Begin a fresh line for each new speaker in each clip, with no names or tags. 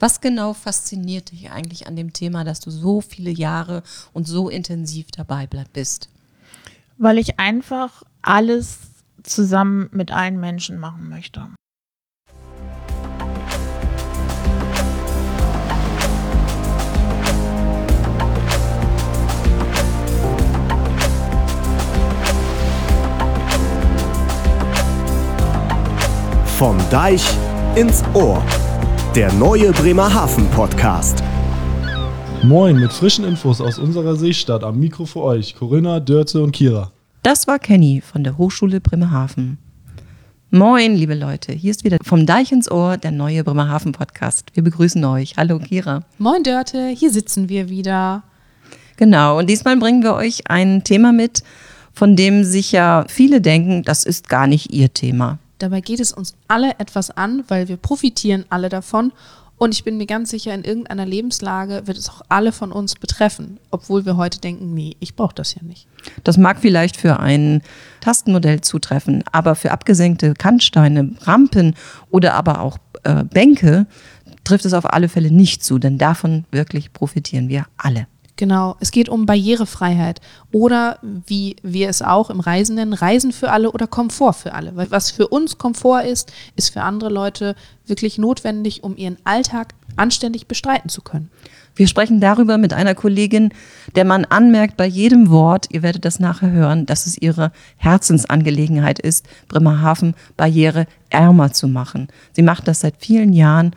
Was genau fasziniert dich eigentlich an dem Thema, dass du so viele Jahre und so intensiv dabei bist?
Weil ich einfach alles zusammen mit allen Menschen machen möchte.
Vom Deich ins Ohr. Der neue Bremerhaven Podcast.
Moin mit frischen Infos aus unserer Seestadt am Mikro für euch, Corinna, Dörte und Kira.
Das war Kenny von der Hochschule Bremerhaven. Moin, liebe Leute, hier ist wieder vom Deich ins Ohr der neue Bremerhaven Podcast. Wir begrüßen euch. Hallo, Kira.
Moin, Dörte, hier sitzen wir wieder.
Genau, und diesmal bringen wir euch ein Thema mit, von dem sicher viele denken, das ist gar nicht ihr Thema.
Dabei geht es uns alle etwas an, weil wir profitieren alle davon. Und ich bin mir ganz sicher, in irgendeiner Lebenslage wird es auch alle von uns betreffen, obwohl wir heute denken, nee, ich brauche das ja nicht.
Das mag vielleicht für ein Tastenmodell zutreffen, aber für abgesenkte Kannsteine, Rampen oder aber auch äh, Bänke trifft es auf alle Fälle nicht zu, denn davon wirklich profitieren wir alle.
Genau, es geht um Barrierefreiheit oder wie wir es auch im Reisen nennen, Reisen für alle oder Komfort für alle. Weil was für uns Komfort ist, ist für andere Leute wirklich notwendig, um ihren Alltag anständig bestreiten zu können.
Wir sprechen darüber mit einer Kollegin, der man anmerkt bei jedem Wort, ihr werdet das nachher hören, dass es ihre Herzensangelegenheit ist, Bremerhaven barriereärmer zu machen. Sie macht das seit vielen Jahren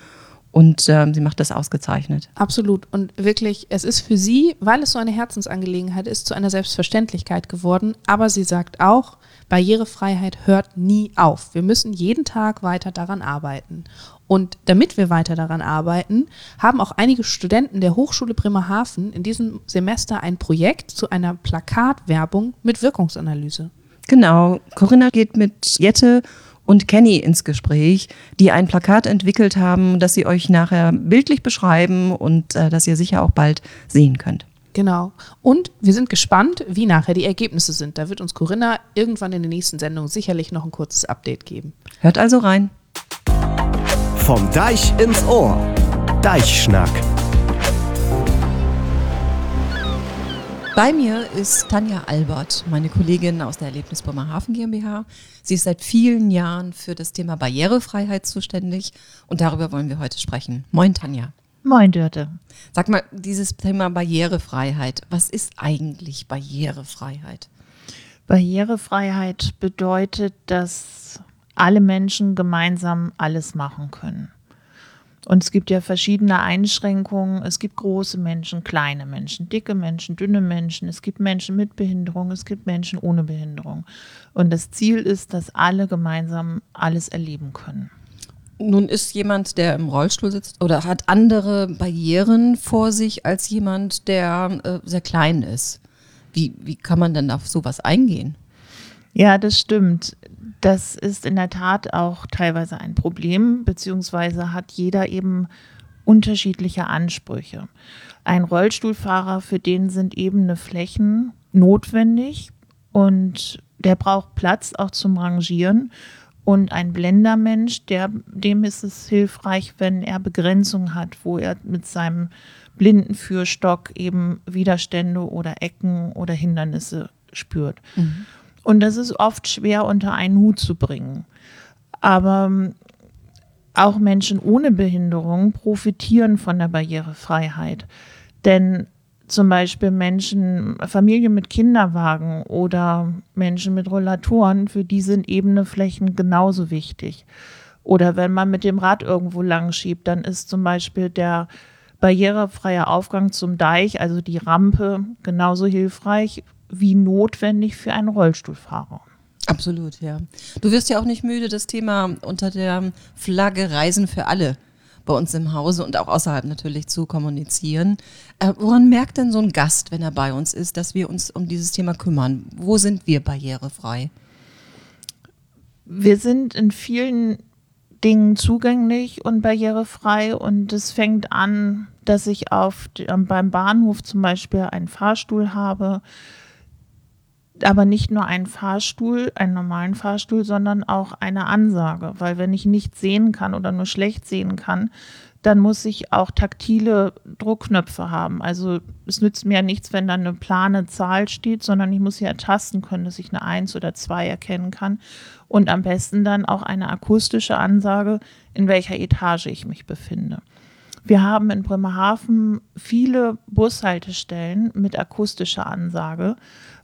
und ähm, sie macht das ausgezeichnet.
Absolut. Und wirklich, es ist für sie, weil es so eine Herzensangelegenheit ist, zu einer Selbstverständlichkeit geworden. Aber sie sagt auch, Barrierefreiheit hört nie auf. Wir müssen jeden Tag weiter daran arbeiten. Und damit wir weiter daran arbeiten, haben auch einige Studenten der Hochschule Bremerhaven in diesem Semester ein Projekt zu einer Plakatwerbung mit Wirkungsanalyse.
Genau. Corinna geht mit Jette und Kenny ins Gespräch, die ein Plakat entwickelt haben, das sie euch nachher bildlich beschreiben und äh, das ihr sicher auch bald sehen könnt.
Genau. Und wir sind gespannt, wie nachher die Ergebnisse sind. Da wird uns Corinna irgendwann in der nächsten Sendung sicherlich noch ein kurzes Update geben.
Hört also rein.
Vom Deich ins Ohr. Deichschnack.
Bei mir ist Tanja Albert, meine Kollegin aus der Erlebnis Bremerhaven GmbH. Sie ist seit vielen Jahren für das Thema Barrierefreiheit zuständig und darüber wollen wir heute sprechen. Moin Tanja.
Moin Dörte.
Sag mal, dieses Thema Barrierefreiheit, was ist eigentlich Barrierefreiheit?
Barrierefreiheit bedeutet, dass alle Menschen gemeinsam alles machen können. Und es gibt ja verschiedene Einschränkungen. Es gibt große Menschen, kleine Menschen, dicke Menschen, dünne Menschen. Es gibt Menschen mit Behinderung, es gibt Menschen ohne Behinderung. Und das Ziel ist, dass alle gemeinsam alles erleben können.
Nun ist jemand, der im Rollstuhl sitzt oder hat andere Barrieren vor sich als jemand, der äh, sehr klein ist. Wie, wie kann man denn auf sowas eingehen?
Ja, das stimmt. Das ist in der Tat auch teilweise ein Problem, beziehungsweise hat jeder eben unterschiedliche Ansprüche. Ein Rollstuhlfahrer, für den sind ebene Flächen notwendig und der braucht Platz auch zum Rangieren. Und ein Blendermensch, der, dem ist es hilfreich, wenn er Begrenzungen hat, wo er mit seinem Blindenführstock eben Widerstände oder Ecken oder Hindernisse spürt. Mhm. Und das ist oft schwer unter einen Hut zu bringen. Aber ähm, auch Menschen ohne Behinderung profitieren von der Barrierefreiheit. Denn zum Beispiel Menschen, Familien mit Kinderwagen oder Menschen mit Rollatoren, für die sind ebene Flächen genauso wichtig. Oder wenn man mit dem Rad irgendwo lang schiebt, dann ist zum Beispiel der barrierefreie Aufgang zum Deich, also die Rampe, genauso hilfreich wie notwendig für einen Rollstuhlfahrer.
Absolut, ja. Du wirst ja auch nicht müde, das Thema unter der Flagge Reisen für alle bei uns im Hause und auch außerhalb natürlich zu kommunizieren. Äh, woran merkt denn so ein Gast, wenn er bei uns ist, dass wir uns um dieses Thema kümmern? Wo sind wir barrierefrei?
Wir sind in vielen Dingen zugänglich und barrierefrei und es fängt an, dass ich auf, beim Bahnhof zum Beispiel einen Fahrstuhl habe, aber nicht nur einen Fahrstuhl, einen normalen Fahrstuhl, sondern auch eine Ansage. Weil wenn ich nicht sehen kann oder nur schlecht sehen kann, dann muss ich auch taktile Druckknöpfe haben. Also es nützt mir ja nichts, wenn da eine plane Zahl steht, sondern ich muss ja ertasten können, dass ich eine Eins oder zwei erkennen kann. Und am besten dann auch eine akustische Ansage, in welcher Etage ich mich befinde. Wir haben in Bremerhaven viele Bushaltestellen mit akustischer Ansage,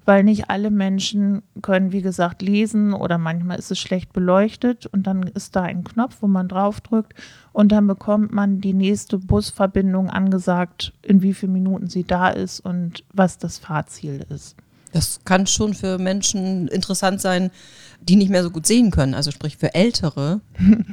weil nicht alle Menschen können, wie gesagt, lesen oder manchmal ist es schlecht beleuchtet und dann ist da ein Knopf, wo man draufdrückt und dann bekommt man die nächste Busverbindung angesagt, in wie vielen Minuten sie da ist und was das Fahrziel ist.
Das kann schon für Menschen interessant sein, die nicht mehr so gut sehen können, also sprich für Ältere.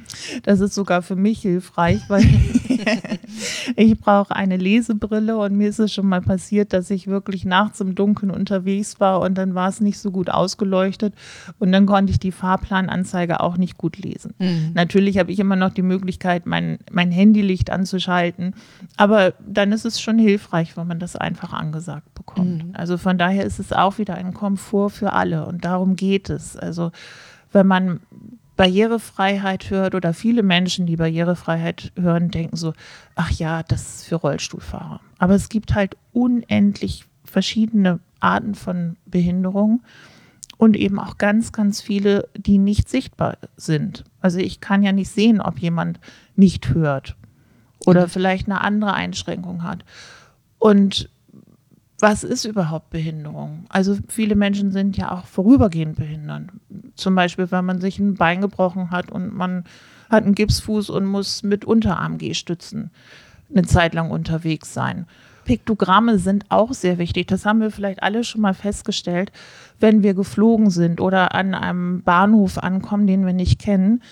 Das ist sogar für mich hilfreich, weil ich brauche eine Lesebrille und mir ist es schon mal passiert, dass ich wirklich nachts im Dunkeln unterwegs war und dann war es nicht so gut ausgeleuchtet und dann konnte ich die Fahrplananzeige auch nicht gut lesen. Mhm. Natürlich habe ich immer noch die Möglichkeit, mein, mein Handylicht anzuschalten, aber dann ist es schon hilfreich, wenn man das einfach angesagt bekommt. Mhm. Also von daher ist es auch wieder ein Komfort für alle und darum geht es. Also wenn man Barrierefreiheit hört oder viele Menschen, die Barrierefreiheit hören, denken so, ach ja, das ist für Rollstuhlfahrer. Aber es gibt halt unendlich verschiedene Arten von Behinderung und eben auch ganz, ganz viele, die nicht sichtbar sind. Also ich kann ja nicht sehen, ob jemand nicht hört oder vielleicht eine andere Einschränkung hat. Und was ist überhaupt Behinderung? Also viele Menschen sind ja auch vorübergehend behindert. Zum Beispiel, wenn man sich ein Bein gebrochen hat und man hat einen Gipsfuß und muss mit Unterarm-G-Stützen eine Zeit lang unterwegs sein. Piktogramme sind auch sehr wichtig. Das haben wir vielleicht alle schon mal festgestellt, wenn wir geflogen sind oder an einem Bahnhof ankommen, den wir nicht kennen.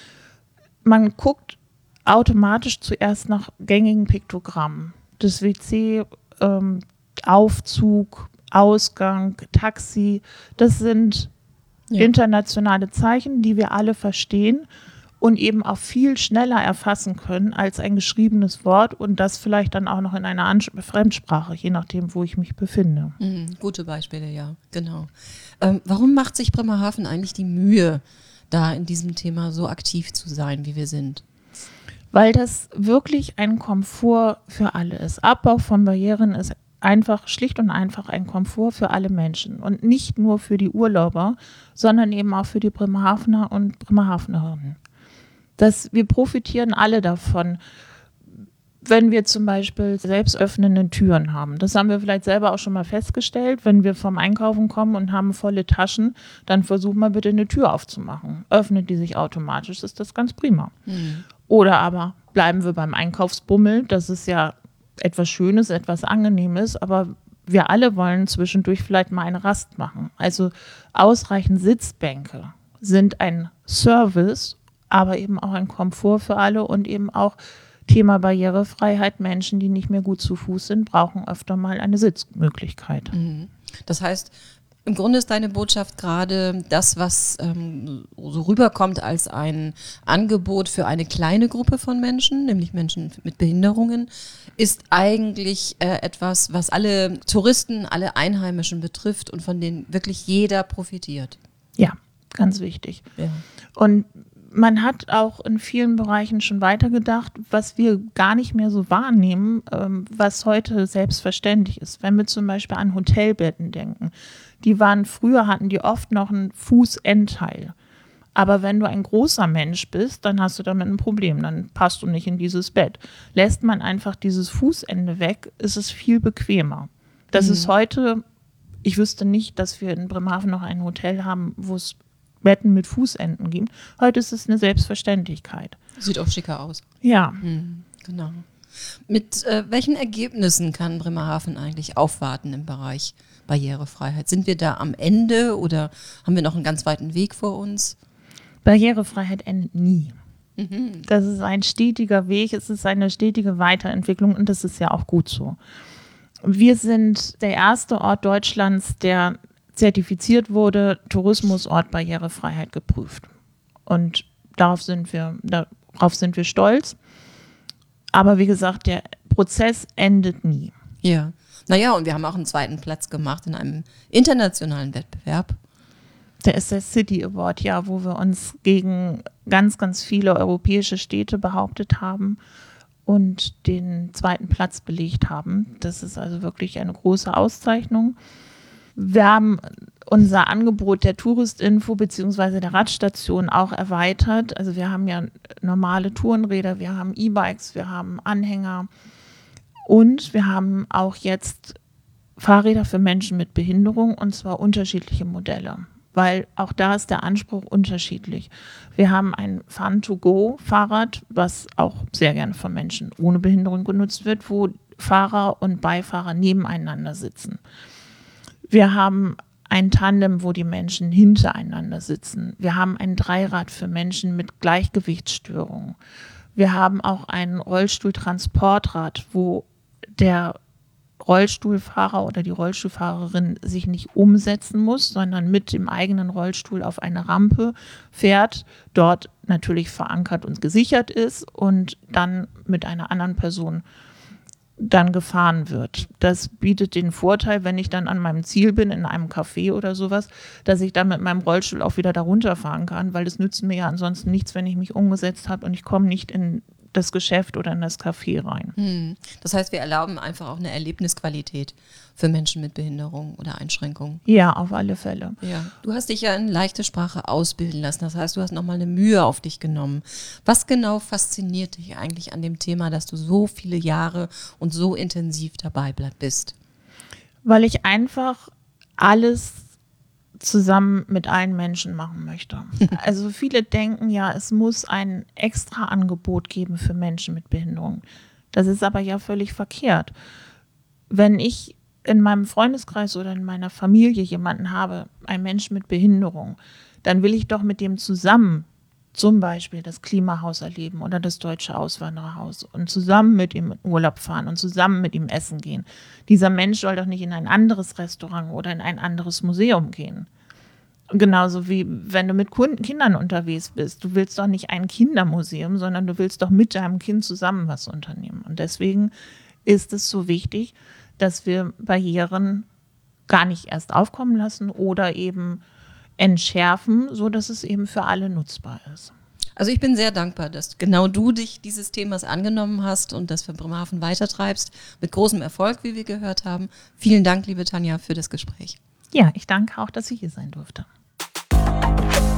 Man guckt automatisch zuerst nach gängigen Piktogrammen. Das WC, ähm, Aufzug, Ausgang, Taxi, das sind ja. internationale Zeichen, die wir alle verstehen und eben auch viel schneller erfassen können als ein geschriebenes Wort und das vielleicht dann auch noch in einer Ans Fremdsprache, je nachdem, wo ich mich befinde.
Mhm, gute Beispiele, ja, genau. Ähm, warum macht sich Bremerhaven eigentlich die Mühe, da in diesem Thema so aktiv zu sein, wie wir sind?
Weil das wirklich ein Komfort für alle ist. Abbau von Barrieren ist einfach schlicht und einfach ein Komfort für alle Menschen und nicht nur für die Urlauber, sondern eben auch für die Bremerhavener und Bremerhavenerinnen. Das, wir profitieren alle davon, wenn wir zum Beispiel selbstöffnende Türen haben. Das haben wir vielleicht selber auch schon mal festgestellt. Wenn wir vom Einkaufen kommen und haben volle Taschen, dann versuchen wir bitte eine Tür aufzumachen. Öffnet die sich automatisch, ist das ganz prima. Mhm. Oder aber bleiben wir beim Einkaufsbummel. Das ist ja etwas Schönes, etwas Angenehmes, aber wir alle wollen zwischendurch vielleicht mal eine Rast machen. Also ausreichend Sitzbänke sind ein Service, aber eben auch ein Komfort für alle und eben auch Thema Barrierefreiheit. Menschen, die nicht mehr gut zu Fuß sind, brauchen öfter mal eine Sitzmöglichkeit.
Mhm. Das heißt, im Grunde ist deine Botschaft gerade das, was ähm, so rüberkommt als ein Angebot für eine kleine Gruppe von Menschen, nämlich Menschen mit Behinderungen, ist eigentlich äh, etwas, was alle Touristen, alle Einheimischen betrifft und von denen wirklich jeder profitiert.
Ja, ganz wichtig. Ja. Und man hat auch in vielen Bereichen schon weitergedacht, was wir gar nicht mehr so wahrnehmen, ähm, was heute selbstverständlich ist. Wenn wir zum Beispiel an Hotelbetten denken die waren früher hatten die oft noch einen Fußendteil. Aber wenn du ein großer Mensch bist, dann hast du damit ein Problem. Dann passt du nicht in dieses Bett. Lässt man einfach dieses Fußende weg, ist es viel bequemer. Das mhm. ist heute, ich wüsste nicht, dass wir in Bremerhaven noch ein Hotel haben, wo es Betten mit Fußenden gibt. Heute ist es eine Selbstverständlichkeit.
Sieht auch schicker aus.
Ja.
Mhm, genau. Mit äh, welchen Ergebnissen kann Bremerhaven eigentlich aufwarten im Bereich Barrierefreiheit? Sind wir da am Ende oder haben wir noch einen ganz weiten Weg vor uns?
Barrierefreiheit endet nie. Mhm. Das ist ein stetiger Weg, es ist eine stetige Weiterentwicklung und das ist ja auch gut so. Wir sind der erste Ort Deutschlands, der zertifiziert wurde, Tourismusort Barrierefreiheit geprüft. Und darauf sind wir, darauf sind wir stolz. Aber wie gesagt, der Prozess endet nie.
Ja. Naja, und wir haben auch einen zweiten Platz gemacht in einem internationalen Wettbewerb.
Der ist der City Award, ja, wo wir uns gegen ganz, ganz viele europäische Städte behauptet haben und den zweiten Platz belegt haben. Das ist also wirklich eine große Auszeichnung. Wir haben unser Angebot der Touristinfo bzw. der Radstation auch erweitert. Also wir haben ja normale Tourenräder, wir haben E-Bikes, wir haben Anhänger und wir haben auch jetzt Fahrräder für Menschen mit Behinderung und zwar unterschiedliche Modelle, weil auch da ist der Anspruch unterschiedlich. Wir haben ein Fun-to-Go-Fahrrad, was auch sehr gerne von Menschen ohne Behinderung genutzt wird, wo Fahrer und Beifahrer nebeneinander sitzen. Wir haben ein Tandem, wo die Menschen hintereinander sitzen. Wir haben ein Dreirad für Menschen mit Gleichgewichtsstörungen. Wir haben auch ein Rollstuhltransportrad, wo der Rollstuhlfahrer oder die Rollstuhlfahrerin sich nicht umsetzen muss, sondern mit dem eigenen Rollstuhl auf eine Rampe fährt, dort natürlich verankert und gesichert ist und dann mit einer anderen Person dann gefahren wird. Das bietet den Vorteil, wenn ich dann an meinem Ziel bin, in einem Café oder sowas, dass ich dann mit meinem Rollstuhl auch wieder darunter fahren kann, weil es nützt mir ja ansonsten nichts, wenn ich mich umgesetzt habe und ich komme nicht in das Geschäft oder in das Café rein.
Hm. Das heißt, wir erlauben einfach auch eine Erlebnisqualität für Menschen mit Behinderung oder Einschränkung.
Ja, auf alle Fälle.
Ja. Du hast dich ja in leichte Sprache ausbilden lassen. Das heißt, du hast nochmal eine Mühe auf dich genommen. Was genau fasziniert dich eigentlich an dem Thema, dass du so viele Jahre und so intensiv dabei bist?
Weil ich einfach alles zusammen mit allen Menschen machen möchte. Also viele denken ja, es muss ein extra Angebot geben für Menschen mit Behinderung. Das ist aber ja völlig verkehrt. Wenn ich in meinem Freundeskreis oder in meiner Familie jemanden habe, einen Menschen mit Behinderung, dann will ich doch mit dem zusammen zum Beispiel das Klimahaus erleben oder das deutsche Auswandererhaus und zusammen mit ihm in Urlaub fahren und zusammen mit ihm essen gehen. Dieser Mensch soll doch nicht in ein anderes Restaurant oder in ein anderes Museum gehen. Genauso wie wenn du mit Kindern unterwegs bist. Du willst doch nicht ein Kindermuseum, sondern du willst doch mit deinem Kind zusammen was unternehmen. Und deswegen ist es so wichtig, dass wir Barrieren gar nicht erst aufkommen lassen oder eben entschärfen, so dass es eben für alle nutzbar ist.
Also ich bin sehr dankbar, dass genau du dich dieses Themas angenommen hast und das für Bremerhaven weitertreibst, mit großem Erfolg, wie wir gehört haben. Vielen Dank, liebe Tanja, für das Gespräch.
Ja, ich danke auch, dass ich hier sein durfte.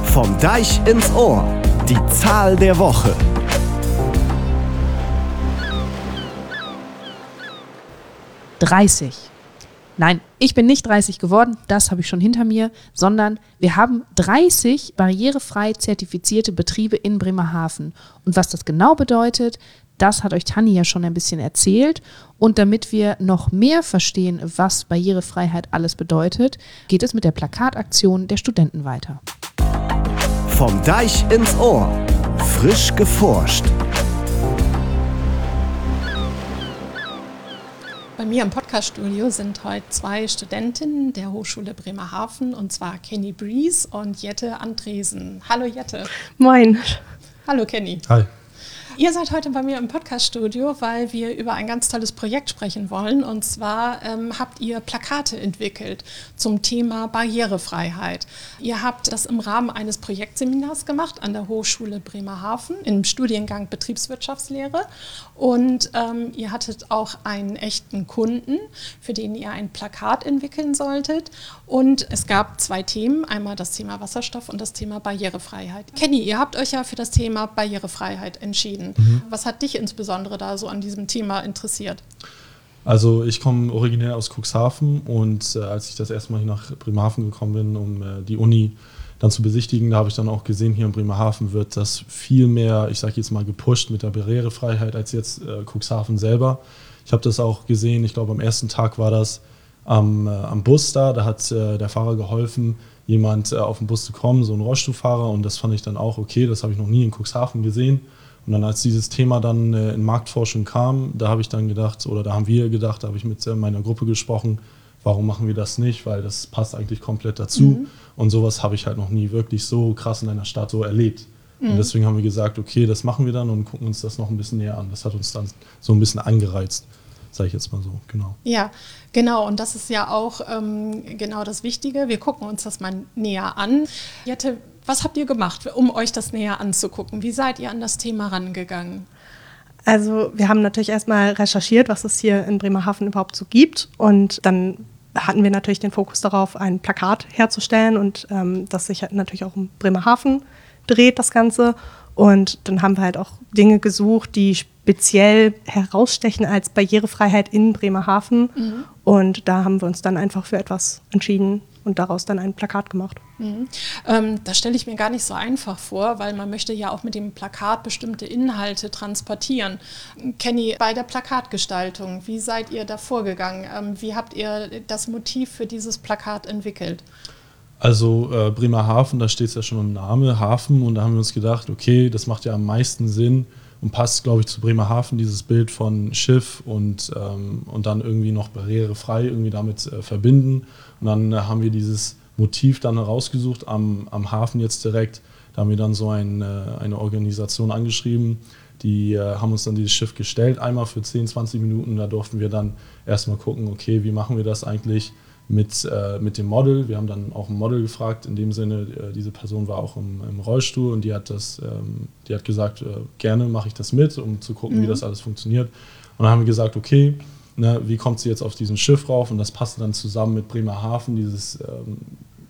Vom Deich ins Ohr. Die Zahl der Woche.
Dreißig. Nein, ich bin nicht 30 geworden, das habe ich schon hinter mir, sondern wir haben 30 barrierefrei zertifizierte Betriebe in Bremerhaven. Und was das genau bedeutet, das hat euch Tanni ja schon ein bisschen erzählt. Und damit wir noch mehr verstehen, was Barrierefreiheit alles bedeutet, geht es mit der Plakataktion der Studenten weiter.
Vom Deich ins Ohr. Frisch geforscht.
Bei mir im Podcaststudio sind heute zwei Studentinnen der Hochschule Bremerhaven und zwar Kenny Breeze und Jette Andresen. Hallo Jette.
Moin.
Hallo Kenny.
Hi.
Ihr seid heute bei mir im Podcaststudio, weil wir über ein ganz tolles Projekt sprechen wollen. Und zwar ähm, habt ihr Plakate entwickelt zum Thema Barrierefreiheit. Ihr habt das im Rahmen eines Projektseminars gemacht an der Hochschule Bremerhaven im Studiengang Betriebswirtschaftslehre. Und ähm, ihr hattet auch einen echten Kunden, für den ihr ein Plakat entwickeln solltet. Und es gab zwei Themen, einmal das Thema Wasserstoff und das Thema Barrierefreiheit. Kenny, ihr habt euch ja für das Thema Barrierefreiheit entschieden reden. Mhm. Was hat dich insbesondere da so an diesem Thema interessiert?
Also ich komme originär aus Cuxhaven und äh, als ich das erste Mal hier nach Bremerhaven gekommen bin, um äh, die Uni dann zu besichtigen, da habe ich dann auch gesehen, hier in Bremerhaven wird das viel mehr, ich sage jetzt mal, gepusht mit der Barrierefreiheit als jetzt äh, Cuxhaven selber. Ich habe das auch gesehen, ich glaube am ersten Tag war das am, äh, am Bus da, da hat äh, der Fahrer geholfen, jemand äh, auf den Bus zu kommen, so ein Rollstuhlfahrer und das fand ich dann auch okay, das habe ich noch nie in Cuxhaven gesehen. Und dann als dieses Thema dann äh, in Marktforschung kam, da habe ich dann gedacht, oder da haben wir gedacht, da habe ich mit äh, meiner Gruppe gesprochen, warum machen wir das nicht, weil das passt eigentlich komplett dazu. Mhm. Und sowas habe ich halt noch nie wirklich so krass in einer Stadt so erlebt. Mhm. Und deswegen haben wir gesagt, okay, das machen wir dann und gucken uns das noch ein bisschen näher an. Das hat uns dann so ein bisschen angereizt. sage ich jetzt mal so, genau.
Ja, genau. Und das ist ja auch ähm, genau das Wichtige. Wir gucken uns das mal näher an. Jette, was habt ihr gemacht, um euch das näher anzugucken? Wie seid ihr an das Thema rangegangen?
Also wir haben natürlich erstmal recherchiert, was es hier in Bremerhaven überhaupt so gibt. Und dann hatten wir natürlich den Fokus darauf, ein Plakat herzustellen und ähm, das sich halt natürlich auch um Bremerhaven dreht, das Ganze. Und dann haben wir halt auch Dinge gesucht, die speziell herausstechen als Barrierefreiheit in Bremerhaven. Mhm. Und da haben wir uns dann einfach für etwas entschieden und daraus dann ein Plakat gemacht.
Mhm. Ähm, das stelle ich mir gar nicht so einfach vor, weil man möchte ja auch mit dem Plakat bestimmte Inhalte transportieren. Kenny, bei der Plakatgestaltung, wie seid ihr da vorgegangen? Ähm, wie habt ihr das Motiv für dieses Plakat entwickelt?
Also äh, Bremerhaven, da steht es ja schon im Namen, Hafen, und da haben wir uns gedacht, okay, das macht ja am meisten Sinn und passt, glaube ich, zu Bremerhaven, dieses Bild von Schiff und, ähm, und dann irgendwie noch barrierefrei irgendwie damit äh, verbinden. Und dann äh, haben wir dieses Motiv dann herausgesucht am, am Hafen jetzt direkt. Da haben wir dann so ein, äh, eine Organisation angeschrieben, die äh, haben uns dann dieses Schiff gestellt, einmal für 10, 20 Minuten. Da durften wir dann erstmal gucken, okay, wie machen wir das eigentlich mit, äh, mit dem Model. Wir haben dann auch ein Model gefragt. In dem Sinne, äh, diese Person war auch im, im, Rollstuhl und die hat das, ähm, die hat gesagt, äh, gerne mache ich das mit, um zu gucken, mhm. wie das alles funktioniert. Und dann haben wir gesagt, okay, ne, wie kommt sie jetzt auf diesen Schiff rauf? Und das passte dann zusammen mit Bremerhaven, dieses ähm,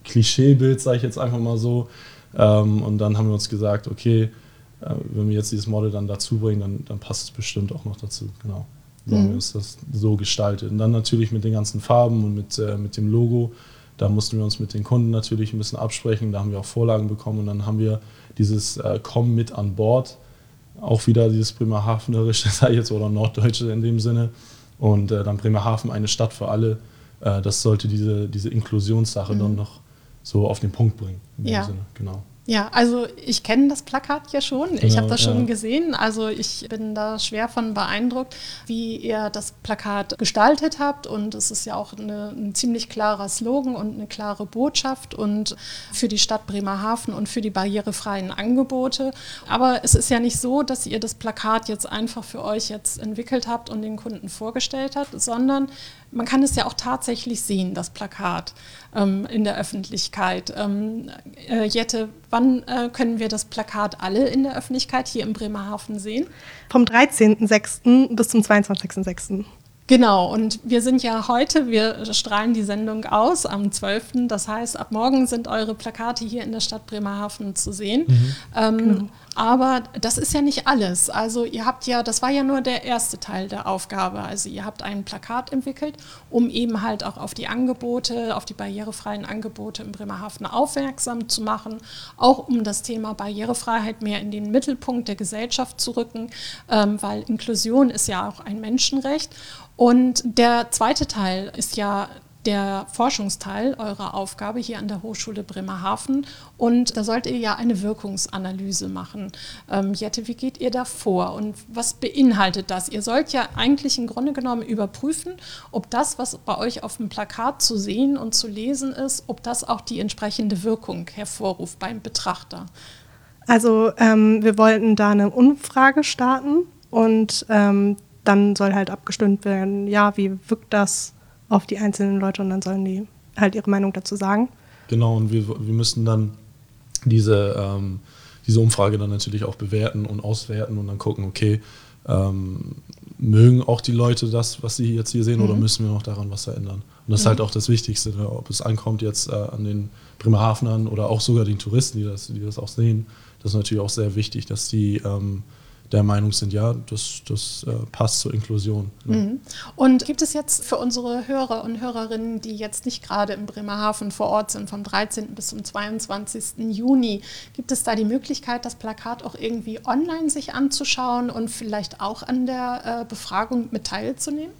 Klischeebild, sage ich jetzt einfach mal so. Ähm, und dann haben wir uns gesagt, okay, äh, wenn wir jetzt dieses Model dann dazu bringen, dann, dann passt es bestimmt auch noch dazu. Genau. So mhm. ist das so gestaltet. Und dann natürlich mit den ganzen Farben und mit, äh, mit dem Logo. Da mussten wir uns mit den Kunden natürlich ein bisschen absprechen. Da haben wir auch Vorlagen bekommen und dann haben wir dieses äh, Komm mit an Bord. Auch wieder dieses Bremerhavenerische, sage ich jetzt, oder Norddeutsche in dem Sinne. Und äh, dann Bremerhaven, eine Stadt für alle. Äh, das sollte diese, diese Inklusionssache mhm. dann noch so auf den Punkt bringen. In
ja. Sinne, genau. Ja, also ich kenne das Plakat ja schon. Ich habe das schon ja. gesehen. Also ich bin da schwer von beeindruckt, wie ihr das Plakat gestaltet habt. Und es ist ja auch eine, ein ziemlich klarer Slogan und eine klare Botschaft und für die Stadt Bremerhaven und für die barrierefreien Angebote. Aber es ist ja nicht so, dass ihr das Plakat jetzt einfach für euch jetzt entwickelt habt und den Kunden vorgestellt habt, sondern man kann es ja auch tatsächlich sehen, das Plakat ähm, in der Öffentlichkeit. Ähm, äh, Jette, wann äh, können wir das Plakat alle in der Öffentlichkeit hier im Bremerhaven sehen?
Vom 13.06. bis zum 22.06.
Genau, und wir sind ja heute, wir strahlen die Sendung aus am 12. Das heißt, ab morgen sind eure Plakate hier in der Stadt Bremerhaven zu sehen. Mhm. Ähm, genau. Aber das ist ja nicht alles. Also ihr habt ja, das war ja nur der erste Teil der Aufgabe. Also ihr habt ein Plakat entwickelt, um eben halt auch auf die Angebote, auf die barrierefreien Angebote in Bremerhaven aufmerksam zu machen, auch um das Thema Barrierefreiheit mehr in den Mittelpunkt der Gesellschaft zu rücken, ähm, weil Inklusion ist ja auch ein Menschenrecht. Und der zweite Teil ist ja der Forschungsteil eurer Aufgabe hier an der Hochschule Bremerhaven. Und da sollt ihr ja eine Wirkungsanalyse machen. Ähm, Jette, wie geht ihr da vor und was beinhaltet das? Ihr sollt ja eigentlich im Grunde genommen überprüfen, ob das, was bei euch auf dem Plakat zu sehen und zu lesen ist, ob das auch die entsprechende Wirkung hervorruft beim Betrachter.
Also ähm, wir wollten da eine Umfrage starten und ähm, dann soll halt abgestimmt werden, ja, wie wirkt das auf die einzelnen Leute und dann sollen die halt ihre Meinung dazu sagen.
Genau, und wir, wir müssen dann diese, ähm, diese Umfrage dann natürlich auch bewerten und auswerten und dann gucken, okay, ähm, mögen auch die Leute das, was sie jetzt hier sehen, mhm. oder müssen wir noch daran was verändern? Und das ist halt mhm. auch das Wichtigste, ne? ob es ankommt jetzt äh, an den Bremerhavenern oder auch sogar den Touristen, die das, die das auch sehen. Das ist natürlich auch sehr wichtig, dass die ähm, der Meinung sind, ja, das, das äh, passt zur Inklusion.
Ne? Und gibt es jetzt für unsere Hörer und Hörerinnen, die jetzt nicht gerade in Bremerhaven vor Ort sind, vom 13. bis zum 22. Juni, gibt es da die Möglichkeit, das Plakat auch irgendwie online sich anzuschauen und vielleicht auch an der äh, Befragung mit teilzunehmen?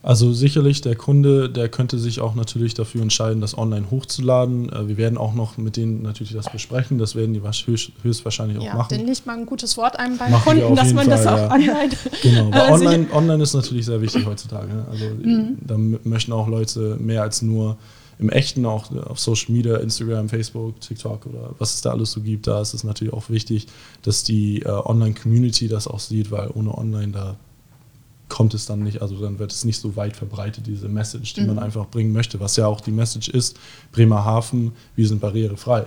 Also sicherlich der Kunde, der könnte sich auch natürlich dafür entscheiden, das online hochzuladen. Äh, wir werden auch noch mit denen natürlich das besprechen. Das werden die höchst, höchstwahrscheinlich auch
ja,
machen.
Denn nicht mal ein gutes Wort einem beim machen Kunden, dass man Fall, das auch ja. online.
Genau, weil online, online ist natürlich sehr wichtig heutzutage. Ne? Also mhm. da möchten auch Leute mehr als nur im Echten auch auf Social Media, Instagram, Facebook, TikTok oder was es da alles so gibt, da ist es natürlich auch wichtig, dass die äh, Online-Community das auch sieht, weil ohne Online da kommt es dann nicht, also dann wird es nicht so weit verbreitet, diese Message, die
Mhm.
man einfach bringen möchte, was ja auch die Message ist, Bremerhaven, wir sind barrierefrei.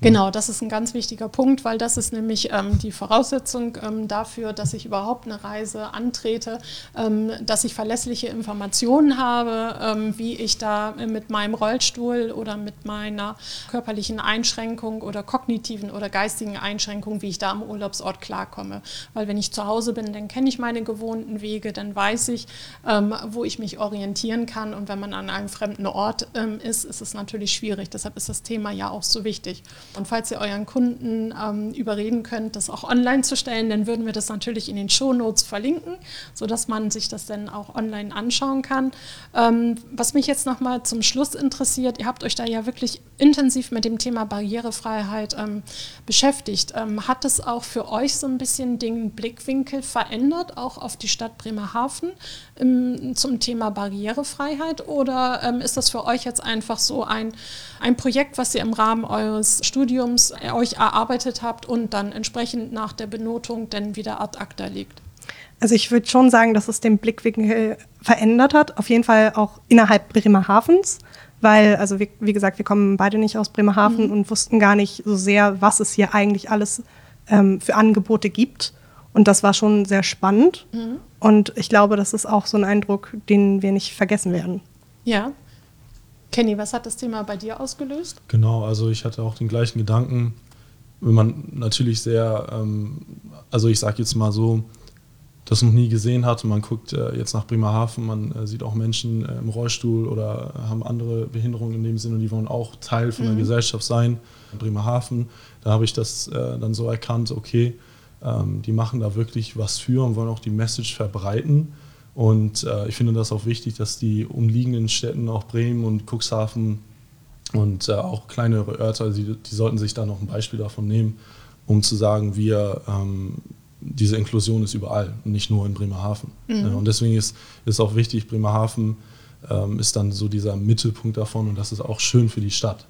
Genau, das ist ein ganz wichtiger Punkt, weil das ist nämlich ähm, die Voraussetzung ähm, dafür, dass ich überhaupt eine Reise antrete, ähm, dass ich verlässliche Informationen habe, ähm, wie ich da mit meinem Rollstuhl oder mit meiner körperlichen Einschränkung oder kognitiven oder geistigen Einschränkung, wie ich da am Urlaubsort klarkomme. Weil wenn ich zu Hause bin, dann kenne ich meine gewohnten Wege, dann weiß ich, ähm, wo ich mich orientieren kann. Und wenn man an einem fremden Ort ähm, ist, ist es natürlich schwierig. Deshalb ist das Thema ja auch so wichtig. Und falls ihr euren Kunden ähm, überreden könnt, das auch online zu stellen, dann würden wir das natürlich in den Shownotes verlinken, sodass man sich das dann auch online anschauen kann. Ähm, was mich jetzt nochmal zum Schluss interessiert, ihr habt euch da ja wirklich intensiv mit dem Thema Barrierefreiheit ähm, beschäftigt. Ähm, hat es auch für euch so ein bisschen den Blickwinkel verändert, auch auf die Stadt Bremerhaven im, zum Thema Barrierefreiheit? Oder ähm, ist das für euch jetzt einfach so ein, ein Projekt, was ihr im Rahmen eures Studiums äh, euch erarbeitet habt und dann entsprechend nach der Benotung dann wieder ad acta legt?
Also ich würde schon sagen, dass es den Blickwinkel verändert hat, auf jeden Fall auch innerhalb Bremerhavens, weil, also wie, wie gesagt, wir kommen beide nicht aus Bremerhaven
Mhm.
und wussten gar nicht so sehr, was es hier eigentlich alles ähm, für Angebote gibt. Und das war schon sehr spannend.
Mhm.
Und ich glaube, das ist auch so ein Eindruck, den wir nicht vergessen werden.
Ja. Kenny, was hat das Thema bei dir ausgelöst?
Genau, also ich hatte auch den gleichen Gedanken, wenn man natürlich sehr, ähm, also ich sage jetzt mal so, das noch nie gesehen hat und man guckt äh, jetzt nach Bremerhaven, man äh, sieht auch Menschen äh, im Rollstuhl oder haben andere Behinderungen in dem Sinne und die wollen auch Teil von der Gesellschaft sein. In Bremerhaven, da habe ich das äh, dann so erkannt, okay, ähm, die machen da wirklich was für und wollen auch die Message verbreiten. Und äh, ich finde das auch wichtig, dass die umliegenden Städten, auch Bremen und Cuxhaven und äh, auch kleinere Örter, die, die sollten sich da noch ein Beispiel davon nehmen, um zu sagen, wir, ähm, diese Inklusion ist überall, nicht nur in Bremerhaven. Ja, und deswegen ist es auch wichtig, Bremerhaven ähm, ist dann so dieser Mittelpunkt davon und das ist auch schön für die Stadt.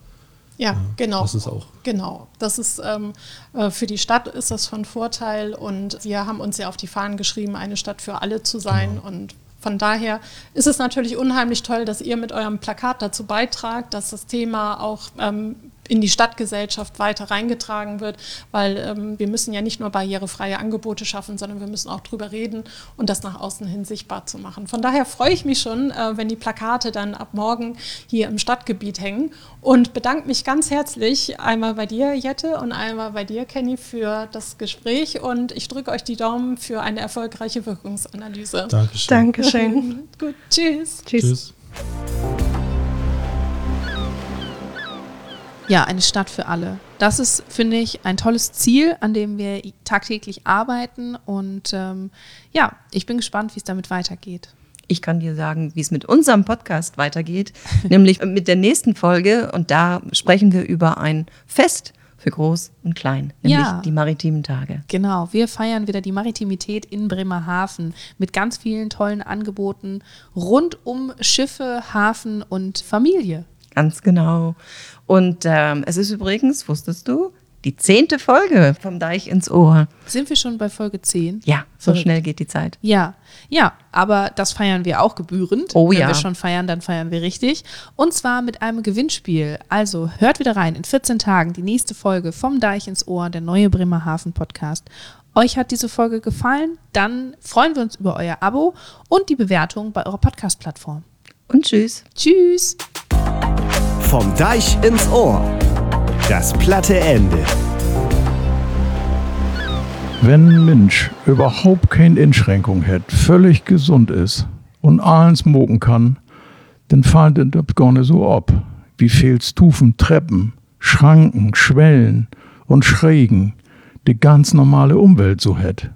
Ja, genau.
Das ist auch
Genau, das ist ähm, äh, für die Stadt ist das von Vorteil und wir haben uns ja auf die Fahnen geschrieben, eine Stadt für alle zu sein
Genau.
und von daher ist es natürlich unheimlich toll, dass ihr mit eurem Plakat dazu beitragt, dass das Thema auch ähm, in die Stadtgesellschaft weiter reingetragen wird, weil ähm, wir müssen ja nicht nur barrierefreie Angebote schaffen, sondern wir müssen auch drüber reden und das nach außen hin sichtbar zu machen. Von daher freue ich mich schon, äh, wenn die Plakate dann ab morgen hier im Stadtgebiet hängen und bedanke mich ganz herzlich einmal bei dir, Jette, und einmal bei dir, Kenny, für das Gespräch und ich drücke euch die Daumen für eine erfolgreiche Wirkungsanalyse.
Dankeschön.
Dankeschön.
Gut, tschüss.
Tschüss.
Tschüss.
Ja, eine Stadt für alle. Das ist, finde ich, ein tolles Ziel, an dem wir tagtäglich arbeiten. Und ähm, ja, ich bin gespannt, wie es damit weitergeht.
Ich kann dir sagen, wie es mit unserem Podcast weitergeht, nämlich mit der nächsten Folge. Und da sprechen wir über ein Fest für Groß und Klein, nämlich
Ja.
die maritimen Tage.
Genau, wir feiern wieder die Maritimität in Bremerhaven mit ganz vielen tollen Angeboten rund um Schiffe, Hafen und Familie.
Ganz genau. Und ähm, es ist übrigens, wusstest du, die zehnte Folge vom Deich ins Ohr.
Sind wir schon bei Folge 10?
Ja, so
Verrückt.
schnell geht die Zeit.
Ja, ja, aber das feiern wir auch gebührend.
Oh
Wenn
ja.
wir schon feiern, dann feiern wir richtig. Und zwar mit einem Gewinnspiel. Also hört wieder rein in 14 Tagen die nächste Folge vom Deich ins Ohr, der neue Bremerhaven Podcast. Euch hat diese Folge gefallen? Dann freuen wir uns über euer Abo und die Bewertung bei eurer Podcast-Plattform.
Und tschüss.
Tschüss!
Vom Deich ins Ohr. Das platte Ende.
Wenn ein Mensch überhaupt keine Einschränkung hat, völlig gesund ist und allen smoken kann, dann fällt das gar nicht so ab, wie viel Stufen, Treppen, Schranken, Schwellen und Schrägen die ganz normale Umwelt so hat.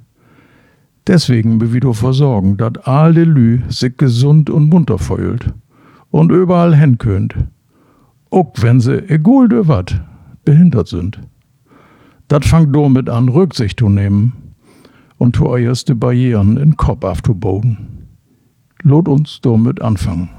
Deswegen will wir dafür sorgen, dass alle Lü sich gesund und munter fühlt und überall hin könnt. Auch wenn sie, egal wat, behindert sind. Das fängt damit an, Rücksicht zu nehmen und zu erste Barrieren in Kopf aufzubauen. Lot uns damit anfangen.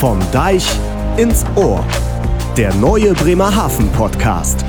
Vom Deich ins Ohr. Der neue Bremerhaven Podcast.